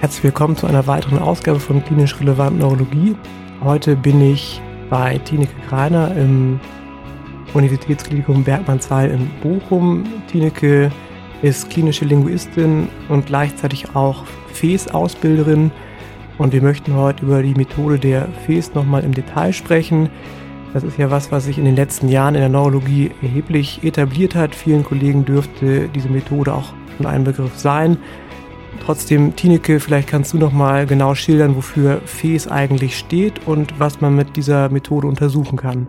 Herzlich willkommen zu einer weiteren Ausgabe von Klinisch Relevant Neurologie. Heute bin ich bei Tineke Greiner im Universitätsklinikum Bergmannsheil in Bochum. Tineke ist klinische Linguistin und gleichzeitig auch FES-Ausbilderin. Und wir möchten heute über die Methode der FES nochmal im Detail sprechen. Das ist ja was, was sich in den letzten Jahren in der Neurologie erheblich etabliert hat. Vielen Kollegen dürfte diese Methode auch schon ein Begriff sein. Trotzdem, Tineke, vielleicht kannst du noch mal genau schildern, wofür FES eigentlich steht und was man mit dieser Methode untersuchen kann.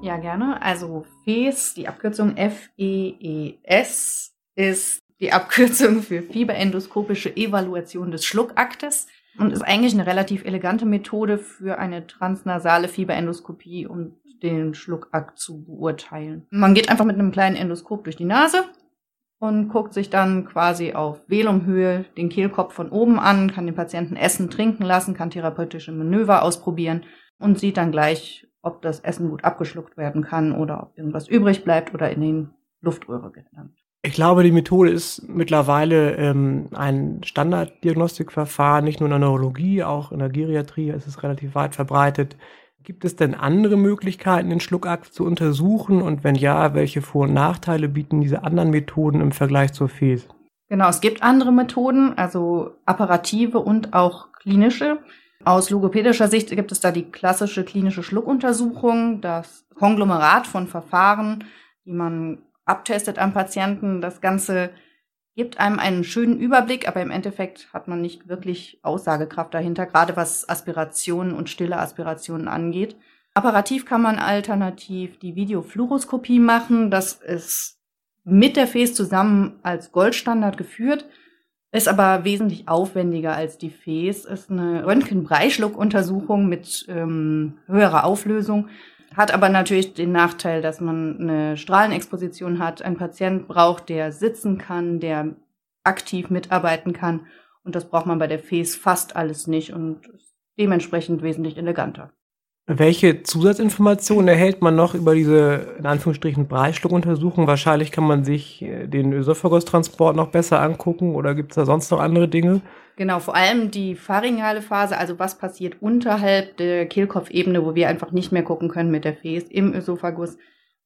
Ja, gerne. Also FES, die Abkürzung F-E-E-S, ist die Abkürzung für fieberendoskopische Evaluation des Schluckaktes und ist eigentlich eine relativ elegante Methode für eine transnasale Fieberendoskopie, um den Schluckakt zu beurteilen. Man geht einfach mit einem kleinen Endoskop durch die Nase und guckt sich dann quasi auf Velumhöhe den Kehlkopf von oben an, kann den Patienten essen, trinken lassen, kann therapeutische Manöver ausprobieren und sieht dann gleich, ob das Essen gut abgeschluckt werden kann oder ob irgendwas übrig bleibt oder in den Luftröhre gelangt. Ich glaube, die Methode ist mittlerweile ähm, ein Standarddiagnostikverfahren, nicht nur in der Neurologie, auch in der Geriatrie ist es relativ weit verbreitet. Gibt es denn andere Möglichkeiten, den Schluckakt zu untersuchen? Und wenn ja, welche Vor- und Nachteile bieten diese anderen Methoden im Vergleich zur FES? Genau, es gibt andere Methoden, also apparative und auch klinische. Aus logopädischer Sicht gibt es da die klassische klinische Schluckuntersuchung, das Konglomerat von Verfahren, die man abtestet am Patienten. Das Ganze gibt einem einen schönen Überblick, aber im Endeffekt hat man nicht wirklich Aussagekraft dahinter, gerade was Aspirationen und stille Aspirationen angeht. Apparativ kann man alternativ die Videofluoroskopie machen. Das ist mit der FES zusammen als Goldstandard geführt, ist aber wesentlich aufwendiger als die FES, ist eine Röntgenbreischluckuntersuchung mit ähm, höherer Auflösung hat aber natürlich den Nachteil, dass man eine Strahlenexposition hat. Ein Patient braucht, der sitzen kann, der aktiv mitarbeiten kann. Und das braucht man bei der FES fast alles nicht und dementsprechend wesentlich eleganter. Welche Zusatzinformationen erhält man noch über diese, in Anführungsstrichen, Breitschluckuntersuchung? Wahrscheinlich kann man sich äh, den Ösophagustransport noch besser angucken oder gibt es da sonst noch andere Dinge? Genau, vor allem die pharyngeale Phase, also was passiert unterhalb der Kehlkopfebene, wo wir einfach nicht mehr gucken können mit der Fes im Ösophagus.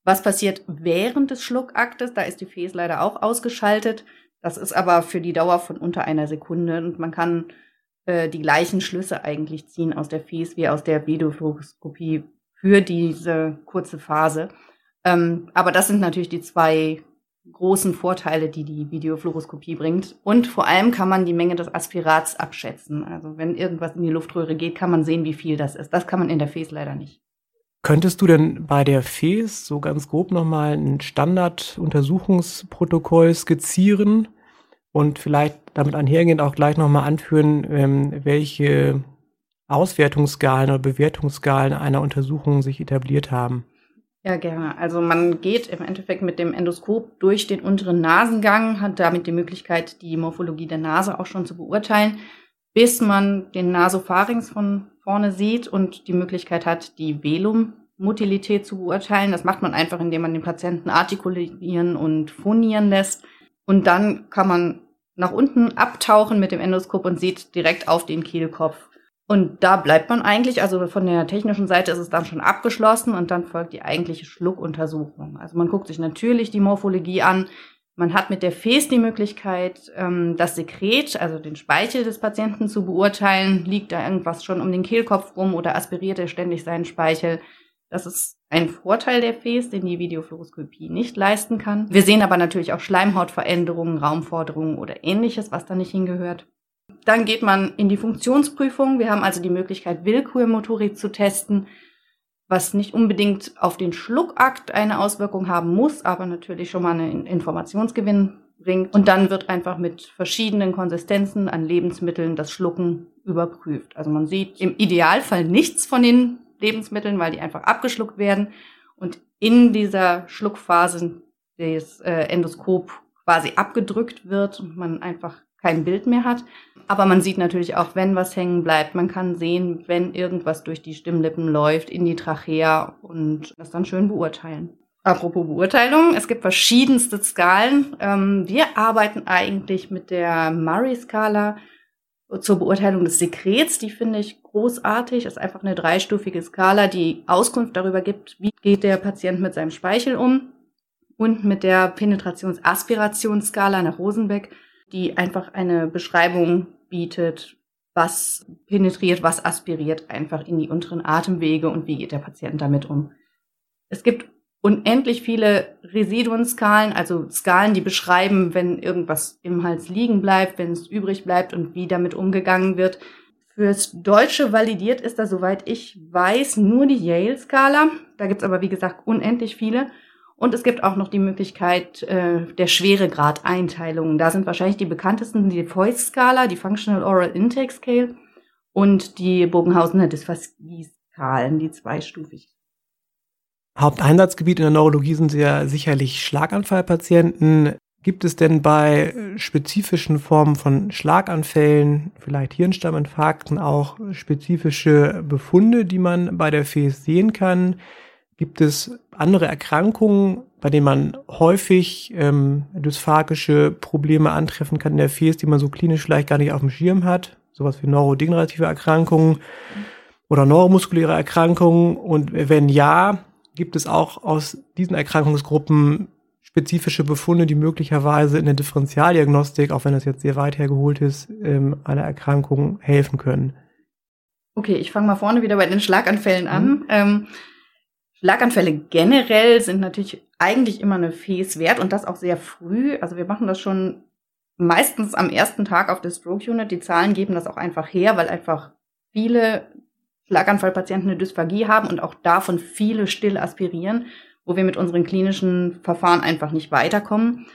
Was passiert während des Schluckaktes? Da ist die Fes leider auch ausgeschaltet. Das ist aber für die Dauer von unter einer Sekunde und man kann äh, die gleichen Schlüsse eigentlich ziehen aus der Fes wie aus der Videofluoroskopie für diese kurze Phase. Ähm, aber das sind natürlich die zwei großen Vorteile, die die Videofluoroskopie bringt. Und vor allem kann man die Menge des Aspirats abschätzen. Also wenn irgendwas in die Luftröhre geht, kann man sehen, wie viel das ist. Das kann man in der FES leider nicht. Könntest du denn bei der FES so ganz grob nochmal ein Standarduntersuchungsprotokoll skizzieren und vielleicht damit einhergehend auch gleich nochmal anführen, ähm, welche Auswertungsskalen oder Bewertungsskalen einer Untersuchung sich etabliert haben? Ja, gerne. Also man geht im Endeffekt mit dem Endoskop durch den unteren Nasengang, hat damit die Möglichkeit, die Morphologie der Nase auch schon zu beurteilen, bis man den Nasopharynx von vorne sieht und die Möglichkeit hat, die Velummotilität zu beurteilen. Das macht man einfach, indem man den Patienten artikulieren und phonieren lässt. Und dann kann man nach unten abtauchen mit dem Endoskop und sieht direkt auf den Kehlkopf und da bleibt man eigentlich, also von der technischen Seite ist es dann schon abgeschlossen und dann folgt die eigentliche Schluckuntersuchung. Also man guckt sich natürlich die Morphologie an. Man hat mit der Fes die Möglichkeit, ähm, das Sekret, also den Speichel des Patienten zu beurteilen. Liegt da irgendwas schon um den Kehlkopf rum oder aspiriert er ständig seinen Speichel? Das ist ein Vorteil der Fes, den die Videofluoroskopie nicht leisten kann. Wir sehen aber natürlich auch Schleimhautveränderungen, Raumforderungen oder ähnliches, was da nicht hingehört. Dann geht man in die Funktionsprüfung. Wir haben also die Möglichkeit, Willkürmotorik zu testen, was nicht unbedingt auf den Schluckakt eine Auswirkung haben muss, aber natürlich schon mal einen Informationsgewinn bringt. Und dann wird einfach mit verschiedenen Konsistenzen an Lebensmitteln das Schlucken überprüft. Also man sieht im Idealfall nichts von den Lebensmitteln, weil die einfach abgeschluckt werden. Und in dieser Schluckphase das äh, Endoskop quasi abgedrückt wird und man einfach kein Bild mehr hat. Aber man sieht natürlich auch, wenn was hängen bleibt. Man kann sehen, wenn irgendwas durch die Stimmlippen läuft, in die Trachea und das dann schön beurteilen. Apropos Beurteilung, es gibt verschiedenste Skalen. Ähm, wir arbeiten eigentlich mit der Murray-Skala. Zur Beurteilung des Sekrets, die finde ich großartig. Das ist einfach eine dreistufige Skala, die Auskunft darüber gibt, wie geht der Patient mit seinem Speichel um. Und mit der Penetrationsaspirationsskala nach Rosenbeck, die einfach eine Beschreibung bietet, was penetriert, was aspiriert einfach in die unteren Atemwege und wie geht der Patient damit um. Es gibt unendlich viele Residuenskalen, also Skalen, die beschreiben, wenn irgendwas im Hals liegen bleibt, wenn es übrig bleibt und wie damit umgegangen wird. Fürs Deutsche validiert ist da, soweit ich weiß, nur die Yale-Skala. Da gibt's aber, wie gesagt, unendlich viele. Und es gibt auch noch die Möglichkeit äh, der Schweregrad-Einteilung. Da sind wahrscheinlich die bekanntesten die Voice-Skala, die Functional Oral Intake Scale und die Bogenhausener Dysphagie-Skalen, die zweistufig. Haupteinsatzgebiet in der Neurologie sind ja sicherlich Schlaganfallpatienten. Gibt es denn bei spezifischen Formen von Schlaganfällen, vielleicht Hirnstamminfarkten, auch spezifische Befunde, die man bei der FES sehen kann? Gibt es andere Erkrankungen, bei denen man häufig ähm, dysphagische Probleme antreffen kann in der FES, die man so klinisch vielleicht gar nicht auf dem Schirm hat? Sowas wie neurodegenerative Erkrankungen oder neuromuskuläre Erkrankungen? Und wenn ja, gibt es auch aus diesen Erkrankungsgruppen spezifische Befunde, die möglicherweise in der Differentialdiagnostik, auch wenn das jetzt sehr weit hergeholt ist, ähm, einer Erkrankung helfen können? Okay, ich fange mal vorne wieder bei den Schlaganfällen an. Mhm. Ähm, Schlaganfälle generell sind natürlich eigentlich immer eine Fes wert und das auch sehr früh. Also wir machen das schon meistens am ersten Tag auf der Stroke Unit. Die Zahlen geben das auch einfach her, weil einfach viele Schlaganfallpatienten eine Dysphagie haben und auch davon viele still aspirieren, wo wir mit unseren klinischen Verfahren einfach nicht weiterkommen.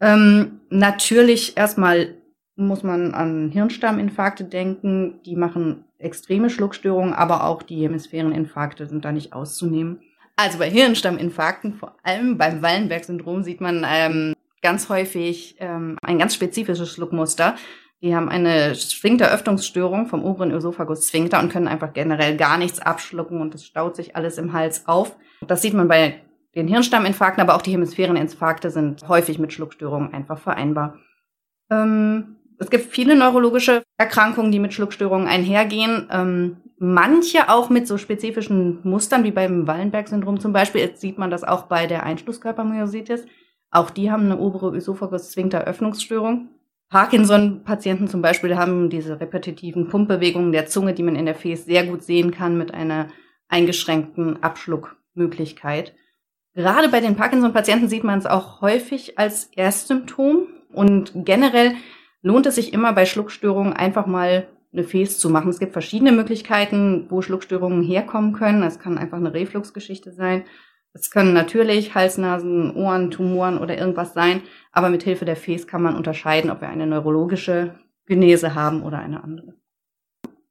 Ähm, natürlich erstmal muss man an Hirnstamminfarkte denken. Die machen extreme Schluckstörungen, aber auch die Hemisphäreninfarkte sind da nicht auszunehmen. Also bei Hirnstamminfarkten, vor allem beim Wallenberg-Syndrom, sieht man ähm, ganz häufig ähm, ein ganz spezifisches Schluckmuster. Die haben eine Sphinkteröffnungsstörung vom oberen Ösophagus-Sphinkter und können einfach generell gar nichts abschlucken und es staut sich alles im Hals auf. Das sieht man bei den Hirnstamminfarkten, aber auch die Hemisphäreninfarkte sind häufig mit Schluckstörungen einfach vereinbar. Ähm, es gibt viele neurologische Erkrankungen, die mit Schluckstörungen einhergehen. Ähm, manche auch mit so spezifischen Mustern, wie beim Wallenberg-Syndrom zum Beispiel. Jetzt sieht man das auch bei der Einschlusskörpermyositis. Auch die haben eine obere Ösophagus-Sphinkter-Öffnungsstörung. Parkinson-Patienten zum Beispiel haben diese repetitiven Pumpbewegungen der Zunge, die man in der Fes sehr gut sehen kann, mit einer eingeschränkten Abschluckmöglichkeit. Gerade bei den Parkinson-Patienten sieht man es auch häufig als Erstsymptom. Und generell lohnt es sich immer bei Schluckstörungen einfach mal eine Fes zu machen. Es gibt verschiedene Möglichkeiten, wo Schluckstörungen herkommen können. Es kann einfach eine Refluxgeschichte sein. Es können natürlich Halsnasen, Ohren, Tumoren oder irgendwas sein, aber mit Hilfe der Fes kann man unterscheiden, ob wir eine neurologische Genese haben oder eine andere.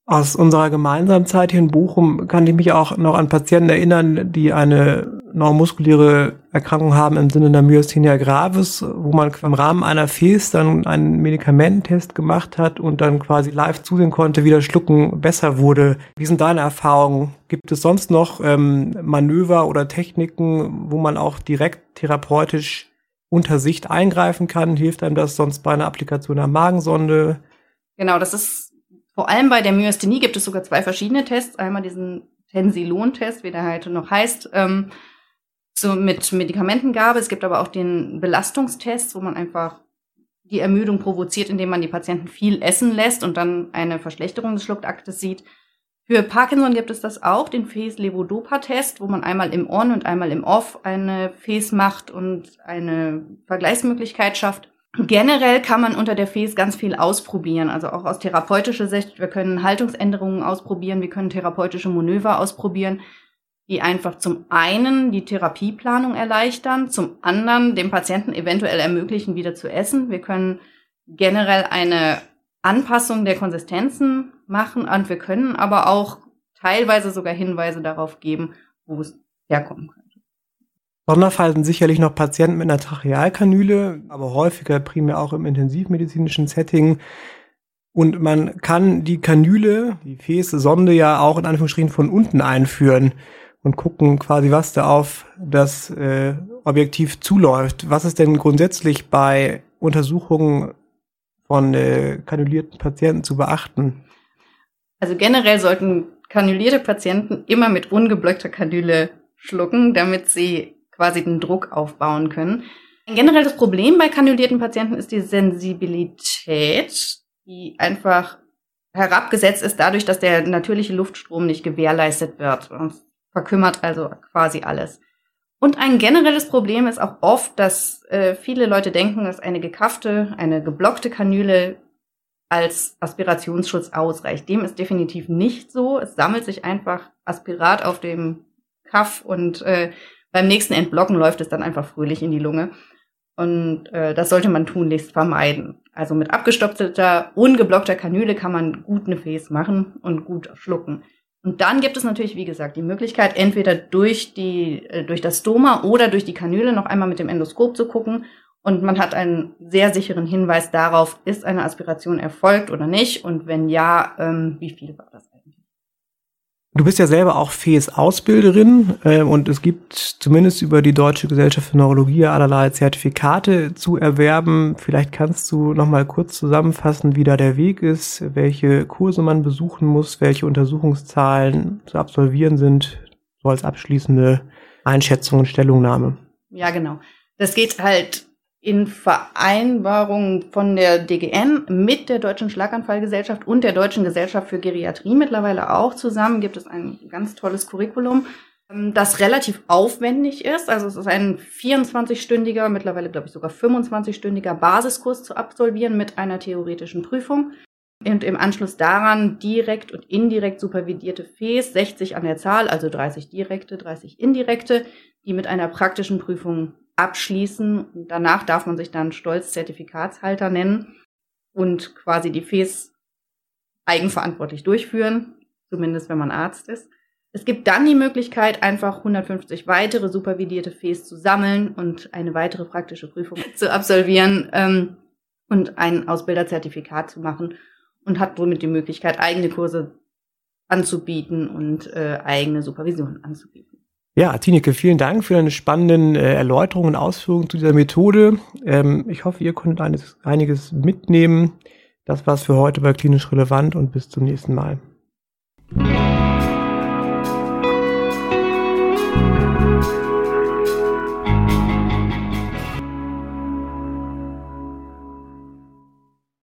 Aus unserer gemeinsamen Zeit hier in Bochum kann ich mich auch noch an Patienten erinnern, die eine neuromuskuläre Erkrankung haben im Sinne der Myasthenia gravis, wo man im Rahmen einer FES dann einen Medikamententest gemacht hat und dann quasi live zusehen konnte, wie das Schlucken besser wurde. Wie sind deine Erfahrungen? Gibt es sonst noch ähm, Manöver oder Techniken, wo man auch direkt therapeutisch unter Sicht eingreifen kann? Hilft einem das sonst bei einer Applikation der Magensonde? Genau, das ist vor allem bei der Myasthenie gibt es sogar zwei verschiedene Tests. Einmal diesen Tensilon-Test, wie der heute noch heißt, ähm, so mit Medikamentengabe. Es gibt aber auch den Belastungstest, wo man einfach die Ermüdung provoziert, indem man die Patienten viel essen lässt und dann eine Verschlechterung des Schluckaktes sieht. Für Parkinson gibt es das auch, den Fes-Levodopa-Test, wo man einmal im On und einmal im Off eine Fes macht und eine Vergleichsmöglichkeit schafft. Generell kann man unter der FES ganz viel ausprobieren, also auch aus therapeutischer Sicht. Wir können Haltungsänderungen ausprobieren, wir können therapeutische Manöver ausprobieren, die einfach zum einen die Therapieplanung erleichtern, zum anderen dem Patienten eventuell ermöglichen, wieder zu essen. Wir können generell eine Anpassung der Konsistenzen machen und wir können aber auch teilweise sogar Hinweise darauf geben, wo es herkommen kann. Sonderfall sind sicherlich noch Patienten mit einer Trachealkanüle, aber häufiger primär auch im intensivmedizinischen Setting. Und man kann die Kanüle, die Fäße-Sonde ja auch in Anführungsstrichen von unten einführen und gucken quasi, was da auf das äh, Objektiv zuläuft. Was ist denn grundsätzlich bei Untersuchungen von äh, kanulierten Patienten zu beachten? Also generell sollten kanulierte Patienten immer mit ungeblockter Kanüle schlucken, damit sie quasi den Druck aufbauen können. Ein generelles Problem bei kanulierten Patienten ist die Sensibilität, die einfach herabgesetzt ist dadurch, dass der natürliche Luftstrom nicht gewährleistet wird. Es verkümmert also quasi alles. Und ein generelles Problem ist auch oft, dass äh, viele Leute denken, dass eine gekaffte, eine geblockte Kanüle als Aspirationsschutz ausreicht. Dem ist definitiv nicht so. Es sammelt sich einfach Aspirat auf dem Kaff und äh, beim nächsten Entblocken läuft es dann einfach fröhlich in die Lunge. Und äh, das sollte man tunlichst vermeiden. Also mit abgestopfter, ungeblockter Kanüle kann man gut eine Fäß machen und gut schlucken. Und dann gibt es natürlich, wie gesagt, die Möglichkeit, entweder durch die, äh, durch das Stoma oder durch die Kanüle noch einmal mit dem Endoskop zu gucken. Und man hat einen sehr sicheren Hinweis darauf, ist eine Aspiration erfolgt oder nicht? Und wenn ja, ähm, wie viel war das? Du bist ja selber auch FES-Ausbilderin äh, und es gibt zumindest über die Deutsche Gesellschaft für Neurologie allerlei Zertifikate zu erwerben. Vielleicht kannst du noch mal kurz zusammenfassen, wie da der Weg ist, welche Kurse man besuchen muss, welche Untersuchungszahlen zu absolvieren sind, so als abschließende Einschätzung und Stellungnahme. Ja, genau. Das geht halt in Vereinbarung von der DGN mit der Deutschen Schlaganfallgesellschaft und der Deutschen Gesellschaft für Geriatrie mittlerweile auch zusammen gibt es ein ganz tolles Curriculum, ähm, das relativ aufwendig ist. Also es ist ein 24-stündiger, mittlerweile glaube ich sogar 25-stündiger Basiskurs zu absolvieren mit einer theoretischen Prüfung. Und im Anschluss daran direkt und indirekt supervidierte Fäs, 60 an der Zahl, also 30 direkte, 30 indirekte, die mit einer praktischen Prüfung abschließen. Danach darf man sich dann stolz Zertifikatshalter nennen und quasi die FES eigenverantwortlich durchführen, zumindest wenn man Arzt ist. Es gibt dann die Möglichkeit, einfach 150 weitere supervidierte FES zu sammeln und eine weitere praktische Prüfung zu absolvieren ähm, und ein Ausbilderzertifikat zu machen und hat somit die Möglichkeit, eigene Kurse anzubieten und äh, eigene Supervision anzubieten. Ja, Tineke, vielen Dank für deine spannenden äh, Erläuterungen und Ausführungen zu dieser Methode. Ähm, ich hoffe, ihr konntet einiges, einiges mitnehmen. Das war's für heute bei Klinisch Relevant und bis zum nächsten Mal.